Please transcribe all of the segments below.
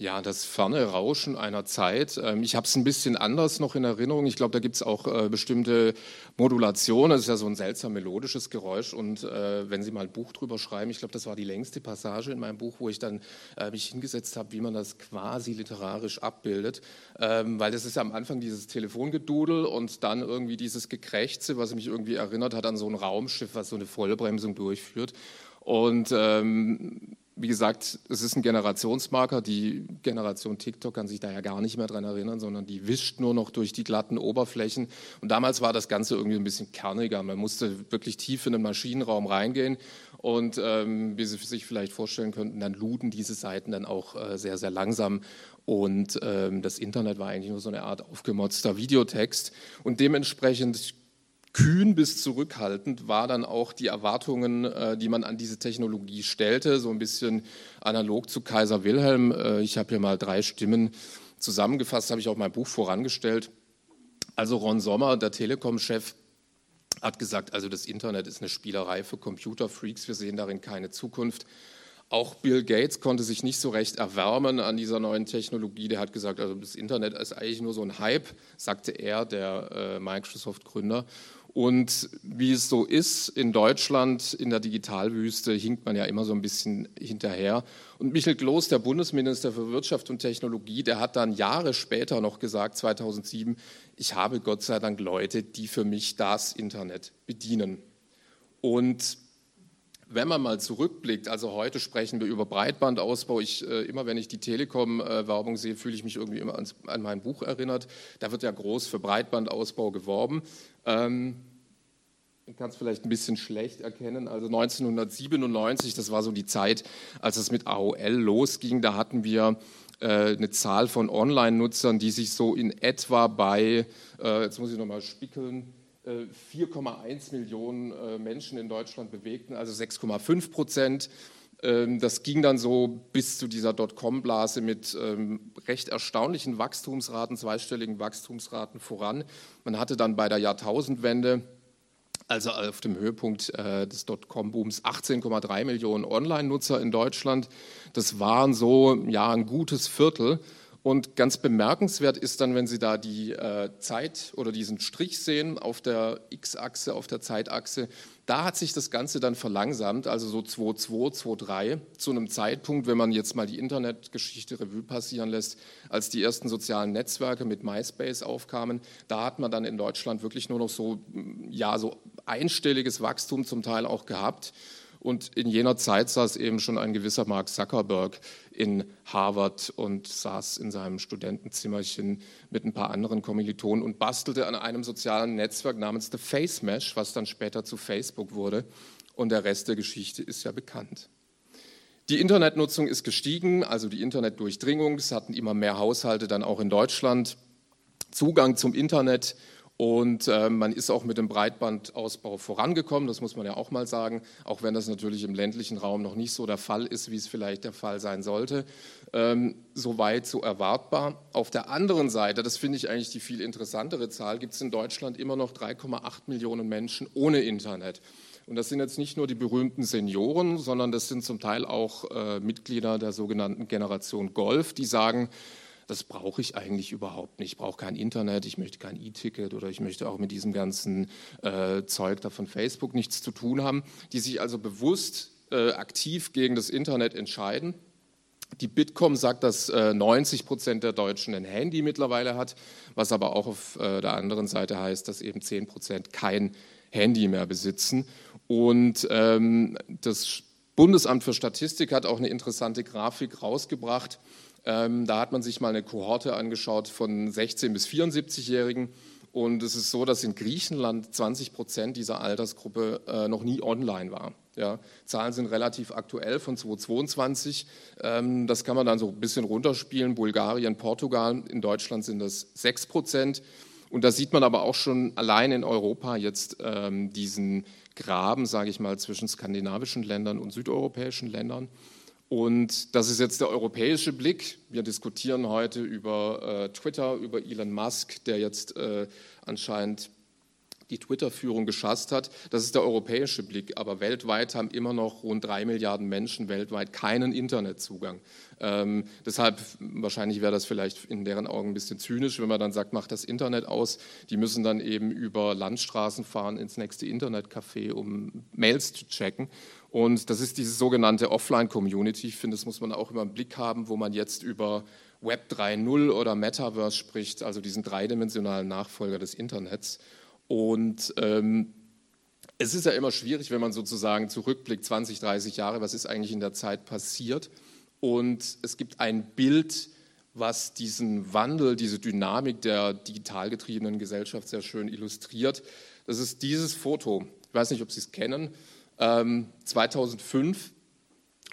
Ja, das ferne Rauschen einer Zeit. Ähm, ich habe es ein bisschen anders noch in Erinnerung. Ich glaube, da gibt es auch äh, bestimmte Modulationen. Das ist ja so ein seltsam melodisches Geräusch. Und äh, wenn Sie mal ein Buch drüber schreiben, ich glaube, das war die längste Passage in meinem Buch, wo ich dann äh, mich hingesetzt habe, wie man das quasi literarisch abbildet. Ähm, weil das ist am Anfang dieses Telefongedudel und dann irgendwie dieses Gekrächze, was mich irgendwie erinnert hat an so ein Raumschiff, was so eine Vollbremsung durchführt. Und ähm, wie gesagt, es ist ein Generationsmarker. Die Generation TikTok kann sich da ja gar nicht mehr dran erinnern, sondern die wischt nur noch durch die glatten Oberflächen. Und damals war das Ganze irgendwie ein bisschen kerniger. Man musste wirklich tief in den Maschinenraum reingehen. Und ähm, wie Sie sich vielleicht vorstellen könnten, dann luden diese Seiten dann auch äh, sehr, sehr langsam. Und ähm, das Internet war eigentlich nur so eine Art aufgemotzter Videotext. Und dementsprechend kühn bis zurückhaltend war dann auch die Erwartungen, äh, die man an diese Technologie stellte, so ein bisschen analog zu Kaiser Wilhelm. Äh, ich habe hier mal drei Stimmen zusammengefasst, habe ich auch mein Buch vorangestellt. Also Ron Sommer, der Telekom-Chef, hat gesagt, also das Internet ist eine Spielerei für Computerfreaks, wir sehen darin keine Zukunft. Auch Bill Gates konnte sich nicht so recht erwärmen an dieser neuen Technologie. Der hat gesagt, also das Internet ist eigentlich nur so ein Hype, sagte er, der äh, Microsoft-Gründer. Und wie es so ist in Deutschland, in der Digitalwüste, hinkt man ja immer so ein bisschen hinterher. Und Michel Gloß, der Bundesminister für Wirtschaft und Technologie, der hat dann Jahre später noch gesagt, 2007, ich habe Gott sei Dank Leute, die für mich das Internet bedienen. Und wenn man mal zurückblickt, also heute sprechen wir über Breitbandausbau. Ich, äh, immer wenn ich die Telekom-Werbung sehe, fühle ich mich irgendwie immer ans, an mein Buch erinnert. Da wird ja groß für Breitbandausbau geworben. Ähm, man kann es vielleicht ein bisschen schlecht erkennen. Also 1997, das war so die Zeit, als es mit AOL losging, da hatten wir äh, eine Zahl von Online-Nutzern, die sich so in etwa bei, äh, jetzt muss ich nochmal spickeln, 4,1 äh, Millionen äh, Menschen in Deutschland bewegten, also 6,5 Prozent. Ähm, das ging dann so bis zu dieser Dotcom-Blase mit ähm, recht erstaunlichen Wachstumsraten, zweistelligen Wachstumsraten voran. Man hatte dann bei der Jahrtausendwende, also auf dem Höhepunkt äh, des Dotcom-Booms, 18,3 Millionen Online-Nutzer in Deutschland. Das waren so ja, ein gutes Viertel. Und ganz bemerkenswert ist dann, wenn Sie da die äh, Zeit oder diesen Strich sehen auf der X-Achse, auf der Zeitachse, da hat sich das Ganze dann verlangsamt, also so 2.2, 2.3, zu einem Zeitpunkt, wenn man jetzt mal die Internetgeschichte Revue passieren lässt, als die ersten sozialen Netzwerke mit MySpace aufkamen, da hat man dann in Deutschland wirklich nur noch so, ja, so einstelliges Wachstum zum Teil auch gehabt. Und in jener Zeit saß eben schon ein gewisser Mark Zuckerberg in Harvard und saß in seinem Studentenzimmerchen mit ein paar anderen Kommilitonen und bastelte an einem sozialen Netzwerk namens The Face Mesh, was dann später zu Facebook wurde. Und der Rest der Geschichte ist ja bekannt. Die Internetnutzung ist gestiegen, also die Internetdurchdringung. Es hatten immer mehr Haushalte dann auch in Deutschland Zugang zum Internet und äh, man ist auch mit dem Breitbandausbau vorangekommen, das muss man ja auch mal sagen, auch wenn das natürlich im ländlichen Raum noch nicht so der Fall ist, wie es vielleicht der Fall sein sollte. Ähm, so weit, so erwartbar. Auf der anderen Seite, das finde ich eigentlich die viel interessantere Zahl, gibt es in Deutschland immer noch 3,8 Millionen Menschen ohne Internet. Und das sind jetzt nicht nur die berühmten Senioren, sondern das sind zum Teil auch äh, Mitglieder der sogenannten Generation Golf, die sagen, das brauche ich eigentlich überhaupt nicht. Ich brauche kein Internet, ich möchte kein E-Ticket oder ich möchte auch mit diesem ganzen äh, Zeug da von Facebook nichts zu tun haben, die sich also bewusst äh, aktiv gegen das Internet entscheiden. Die Bitkom sagt, dass äh, 90 Prozent der Deutschen ein Handy mittlerweile hat, was aber auch auf äh, der anderen Seite heißt, dass eben 10 Prozent kein Handy mehr besitzen. Und ähm, das Bundesamt für Statistik hat auch eine interessante Grafik rausgebracht, ähm, da hat man sich mal eine Kohorte angeschaut von 16- bis 74-Jährigen. Und es ist so, dass in Griechenland 20 Prozent dieser Altersgruppe äh, noch nie online war. Ja, Zahlen sind relativ aktuell von 2022. Ähm, das kann man dann so ein bisschen runterspielen. Bulgarien, Portugal, in Deutschland sind das 6 Prozent. Und da sieht man aber auch schon allein in Europa jetzt ähm, diesen Graben, sage ich mal, zwischen skandinavischen Ländern und südeuropäischen Ländern. Und das ist jetzt der europäische Blick. Wir diskutieren heute über äh, Twitter, über Elon Musk, der jetzt äh, anscheinend die Twitter-Führung geschasst hat. Das ist der europäische Blick. Aber weltweit haben immer noch rund drei Milliarden Menschen weltweit keinen Internetzugang. Ähm, deshalb, wahrscheinlich wäre das vielleicht in deren Augen ein bisschen zynisch, wenn man dann sagt, macht das Internet aus. Die müssen dann eben über Landstraßen fahren ins nächste Internetcafé, um Mails zu checken. Und das ist diese sogenannte Offline-Community. Ich finde, das muss man auch immer im Blick haben, wo man jetzt über Web 3.0 oder Metaverse spricht, also diesen dreidimensionalen Nachfolger des Internets. Und ähm, es ist ja immer schwierig, wenn man sozusagen zurückblickt, 20, 30 Jahre, was ist eigentlich in der Zeit passiert? Und es gibt ein Bild, was diesen Wandel, diese Dynamik der digital getriebenen Gesellschaft sehr schön illustriert. Das ist dieses Foto. Ich weiß nicht, ob Sie es kennen. 2005 ähm,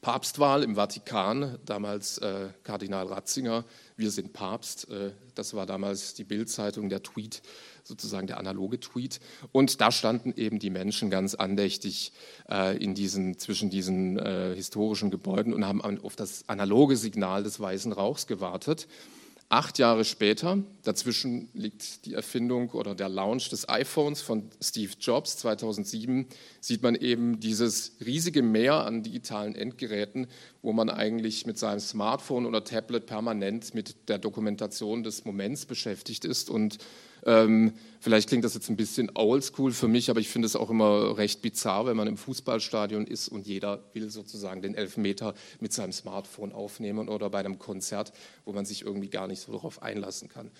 Papstwahl im Vatikan, damals äh, Kardinal Ratzinger, wir sind Papst, äh, das war damals die Bildzeitung, der Tweet, sozusagen der analoge Tweet. Und da standen eben die Menschen ganz andächtig äh, in diesen, zwischen diesen äh, historischen Gebäuden und haben auf das analoge Signal des weißen Rauchs gewartet. Acht Jahre später, dazwischen liegt die Erfindung oder der Launch des iPhones von Steve Jobs. 2007, sieht man eben dieses riesige Meer an digitalen Endgeräten, wo man eigentlich mit seinem Smartphone oder Tablet permanent mit der Dokumentation des Moments beschäftigt ist. Und ähm, vielleicht klingt das jetzt ein bisschen oldschool für mich, aber ich finde es auch immer recht bizarr, wenn man im Fußballstadion ist und jeder will sozusagen den Elfmeter mit seinem Smartphone aufnehmen oder bei einem Konzert, wo man sich irgendwie gar nicht so darauf einlassen kann.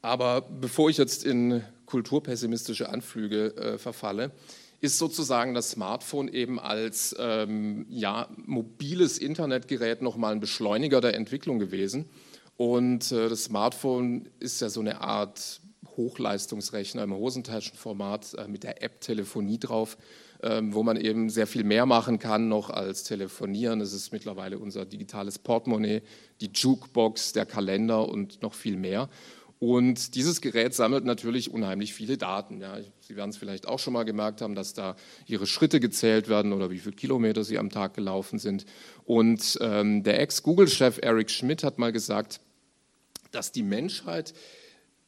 Aber bevor ich jetzt in kulturpessimistische Anflüge äh, verfalle, ist sozusagen das Smartphone eben als ähm, ja, mobiles Internetgerät nochmal ein Beschleuniger der Entwicklung gewesen. Und äh, das Smartphone ist ja so eine Art Hochleistungsrechner im Hosentaschenformat äh, mit der App Telefonie drauf, ähm, wo man eben sehr viel mehr machen kann noch als telefonieren. Es ist mittlerweile unser digitales Portemonnaie, die Jukebox, der Kalender und noch viel mehr. Und dieses Gerät sammelt natürlich unheimlich viele Daten. Ja. Sie werden es vielleicht auch schon mal gemerkt haben, dass da Ihre Schritte gezählt werden oder wie viele Kilometer Sie am Tag gelaufen sind. Und ähm, der Ex-Google-Chef Eric Schmidt hat mal gesagt, dass die Menschheit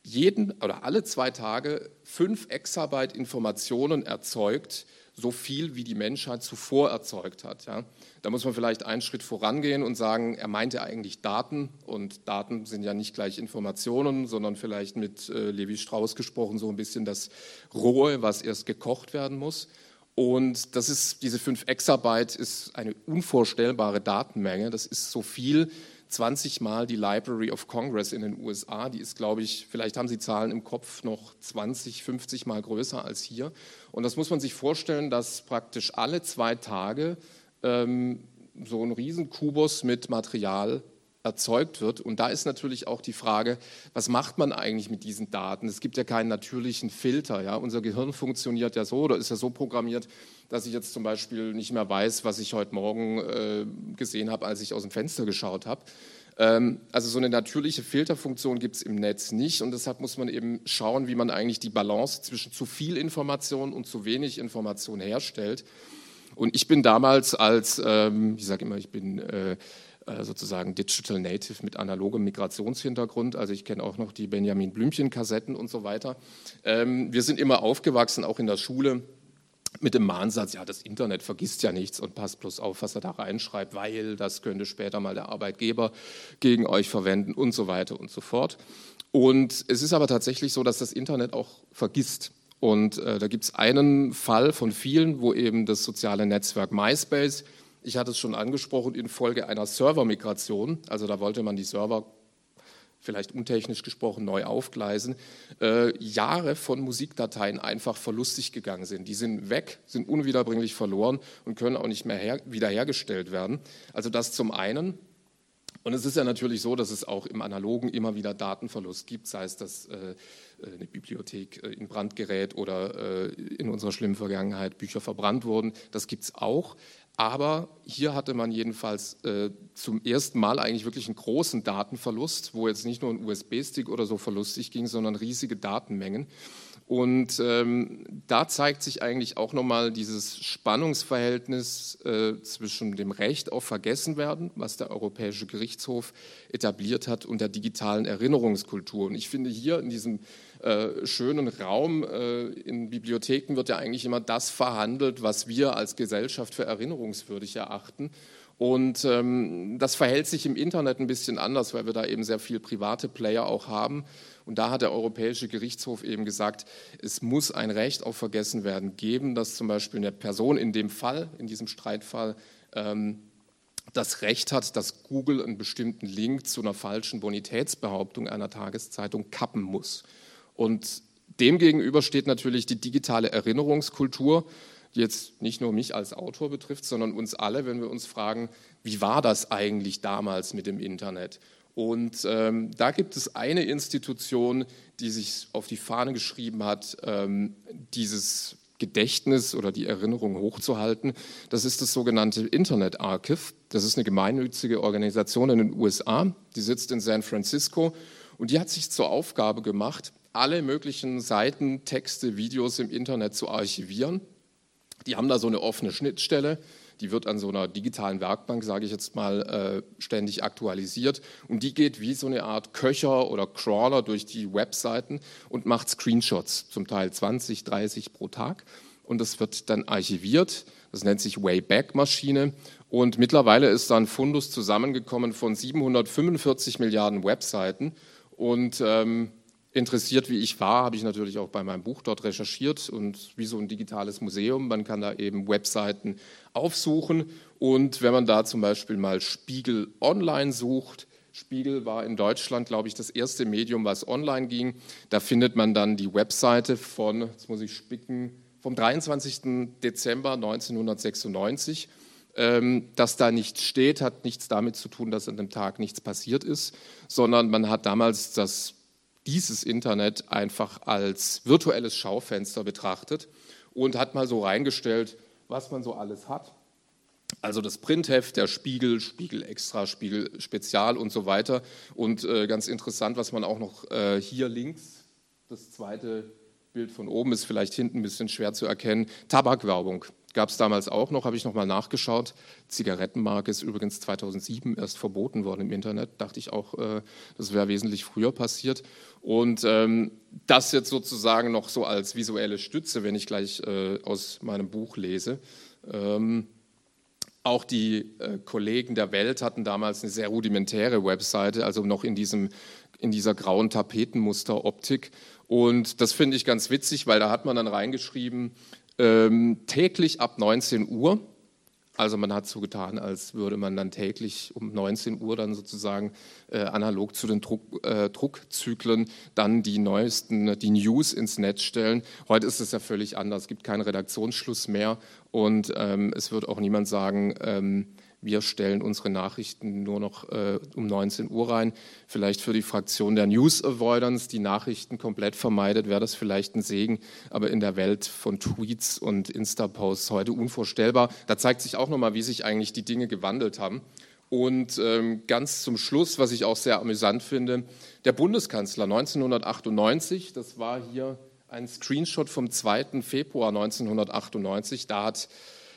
jeden oder alle zwei Tage fünf Exabyte Informationen erzeugt, so viel wie die Menschheit zuvor erzeugt hat. Ja. Da muss man vielleicht einen Schritt vorangehen und sagen, er meinte eigentlich Daten und Daten sind ja nicht gleich Informationen, sondern vielleicht mit äh, Levi Strauss gesprochen so ein bisschen das Rohe, was erst gekocht werden muss. Und das ist, diese fünf Exabyte ist eine unvorstellbare Datenmenge. Das ist so viel, 20 Mal die Library of Congress in den USA. Die ist, glaube ich, vielleicht haben Sie Zahlen im Kopf, noch 20, 50 Mal größer als hier. Und das muss man sich vorstellen, dass praktisch alle zwei Tage ähm, so ein Riesenkubus mit Material erzeugt wird. Und da ist natürlich auch die Frage, was macht man eigentlich mit diesen Daten? Es gibt ja keinen natürlichen Filter. Ja? Unser Gehirn funktioniert ja so oder ist ja so programmiert, dass ich jetzt zum Beispiel nicht mehr weiß, was ich heute Morgen äh, gesehen habe, als ich aus dem Fenster geschaut habe. Ähm, also so eine natürliche Filterfunktion gibt es im Netz nicht und deshalb muss man eben schauen, wie man eigentlich die Balance zwischen zu viel Information und zu wenig Information herstellt. Und ich bin damals als, ähm, ich sage immer, ich bin äh, sozusagen Digital Native mit analogem Migrationshintergrund. Also ich kenne auch noch die Benjamin Blümchen-Kassetten und so weiter. Ähm, wir sind immer aufgewachsen, auch in der Schule, mit dem Mahnsatz, ja, das Internet vergisst ja nichts und passt bloß auf, was er da reinschreibt, weil das könnte später mal der Arbeitgeber gegen euch verwenden und so weiter und so fort. Und es ist aber tatsächlich so, dass das Internet auch vergisst. Und äh, da gibt es einen Fall von vielen, wo eben das soziale Netzwerk MySpace ich hatte es schon angesprochen, infolge einer Servermigration, also da wollte man die Server vielleicht untechnisch gesprochen neu aufgleisen, äh, Jahre von Musikdateien einfach verlustig gegangen sind. Die sind weg, sind unwiederbringlich verloren und können auch nicht mehr her wiederhergestellt werden. Also das zum einen. Und es ist ja natürlich so, dass es auch im Analogen immer wieder Datenverlust gibt, sei es, dass äh, eine Bibliothek äh, in Brand gerät oder äh, in unserer schlimmen Vergangenheit Bücher verbrannt wurden. Das gibt es auch. Aber hier hatte man jedenfalls äh, zum ersten Mal eigentlich wirklich einen großen Datenverlust, wo jetzt nicht nur ein USB-Stick oder so verlustig ging, sondern riesige Datenmengen. Und ähm, da zeigt sich eigentlich auch nochmal dieses Spannungsverhältnis äh, zwischen dem Recht auf Vergessenwerden, was der Europäische Gerichtshof etabliert hat, und der digitalen Erinnerungskultur. Und ich finde hier in diesem äh, schönen Raum äh, in Bibliotheken wird ja eigentlich immer das verhandelt, was wir als Gesellschaft für erinnerungswürdig erachten. Und ähm, das verhält sich im Internet ein bisschen anders, weil wir da eben sehr viele private Player auch haben. Und da hat der Europäische Gerichtshof eben gesagt, es muss ein Recht auf Vergessenwerden geben, dass zum Beispiel eine Person in dem Fall, in diesem Streitfall, ähm, das Recht hat, dass Google einen bestimmten Link zu einer falschen Bonitätsbehauptung einer Tageszeitung kappen muss. Und demgegenüber steht natürlich die digitale Erinnerungskultur, die jetzt nicht nur mich als Autor betrifft, sondern uns alle, wenn wir uns fragen, wie war das eigentlich damals mit dem Internet? Und ähm, da gibt es eine Institution, die sich auf die Fahne geschrieben hat, ähm, dieses Gedächtnis oder die Erinnerung hochzuhalten. Das ist das sogenannte Internet Archive. Das ist eine gemeinnützige Organisation in den USA. Die sitzt in San Francisco und die hat sich zur Aufgabe gemacht, alle möglichen Seiten, Texte, Videos im Internet zu archivieren. Die haben da so eine offene Schnittstelle die wird an so einer digitalen Werkbank, sage ich jetzt mal, äh, ständig aktualisiert. Und die geht wie so eine Art Köcher oder Crawler durch die Webseiten und macht Screenshots, zum Teil 20, 30 pro Tag. Und das wird dann archiviert. Das nennt sich Wayback-Maschine. Und mittlerweile ist da ein Fundus zusammengekommen von 745 Milliarden Webseiten. Und ähm, interessiert wie ich war, habe ich natürlich auch bei meinem Buch dort recherchiert und wie so ein digitales Museum, man kann da eben Webseiten aufsuchen und wenn man da zum Beispiel mal Spiegel Online sucht, Spiegel war in Deutschland, glaube ich, das erste Medium, was online ging, da findet man dann die Webseite von, jetzt muss ich spicken, vom 23. Dezember 1996. Ähm, dass da nichts steht, hat nichts damit zu tun, dass an dem Tag nichts passiert ist, sondern man hat damals das dieses Internet einfach als virtuelles Schaufenster betrachtet und hat mal so reingestellt, was man so alles hat. Also das Printheft, der Spiegel, Spiegel Extra, Spiegel Spezial und so weiter. Und äh, ganz interessant, was man auch noch äh, hier links, das zweite Bild von oben ist vielleicht hinten ein bisschen schwer zu erkennen, Tabakwerbung. Gab es damals auch noch, habe ich nochmal nachgeschaut. Zigarettenmarke ist übrigens 2007 erst verboten worden im Internet. Dachte ich auch, äh, das wäre wesentlich früher passiert. Und ähm, das jetzt sozusagen noch so als visuelle Stütze, wenn ich gleich äh, aus meinem Buch lese. Ähm, auch die äh, Kollegen der Welt hatten damals eine sehr rudimentäre Webseite, also noch in, diesem, in dieser grauen Tapetenmusteroptik. Und das finde ich ganz witzig, weil da hat man dann reingeschrieben, ähm, täglich ab 19 Uhr. Also man hat so getan, als würde man dann täglich um 19 Uhr dann sozusagen äh, analog zu den Druck, äh, Druckzyklen dann die neuesten, die News ins Netz stellen. Heute ist es ja völlig anders. Es gibt keinen Redaktionsschluss mehr und ähm, es wird auch niemand sagen, ähm, wir stellen unsere Nachrichten nur noch äh, um 19 Uhr rein. Vielleicht für die Fraktion der News Avoidance, die Nachrichten komplett vermeidet, wäre das vielleicht ein Segen. Aber in der Welt von Tweets und Insta-Posts heute unvorstellbar. Da zeigt sich auch nochmal, wie sich eigentlich die Dinge gewandelt haben. Und ähm, ganz zum Schluss, was ich auch sehr amüsant finde, der Bundeskanzler 1998, das war hier ein Screenshot vom 2. Februar 1998, da hat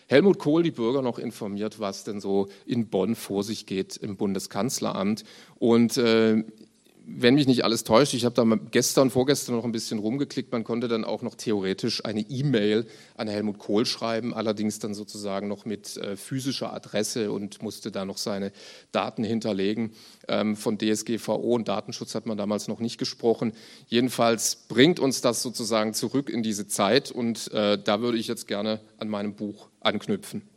Helmut Kohl die Bürger noch informiert, was denn so in Bonn vor sich geht im Bundeskanzleramt. Und äh, wenn mich nicht alles täuscht, ich habe da gestern, vorgestern noch ein bisschen rumgeklickt, man konnte dann auch noch theoretisch eine E-Mail an Helmut Kohl schreiben, allerdings dann sozusagen noch mit äh, physischer Adresse und musste da noch seine Daten hinterlegen. Ähm, von DSGVO und Datenschutz hat man damals noch nicht gesprochen. Jedenfalls bringt uns das sozusagen zurück in diese Zeit und äh, da würde ich jetzt gerne an meinem Buch anknüpfen.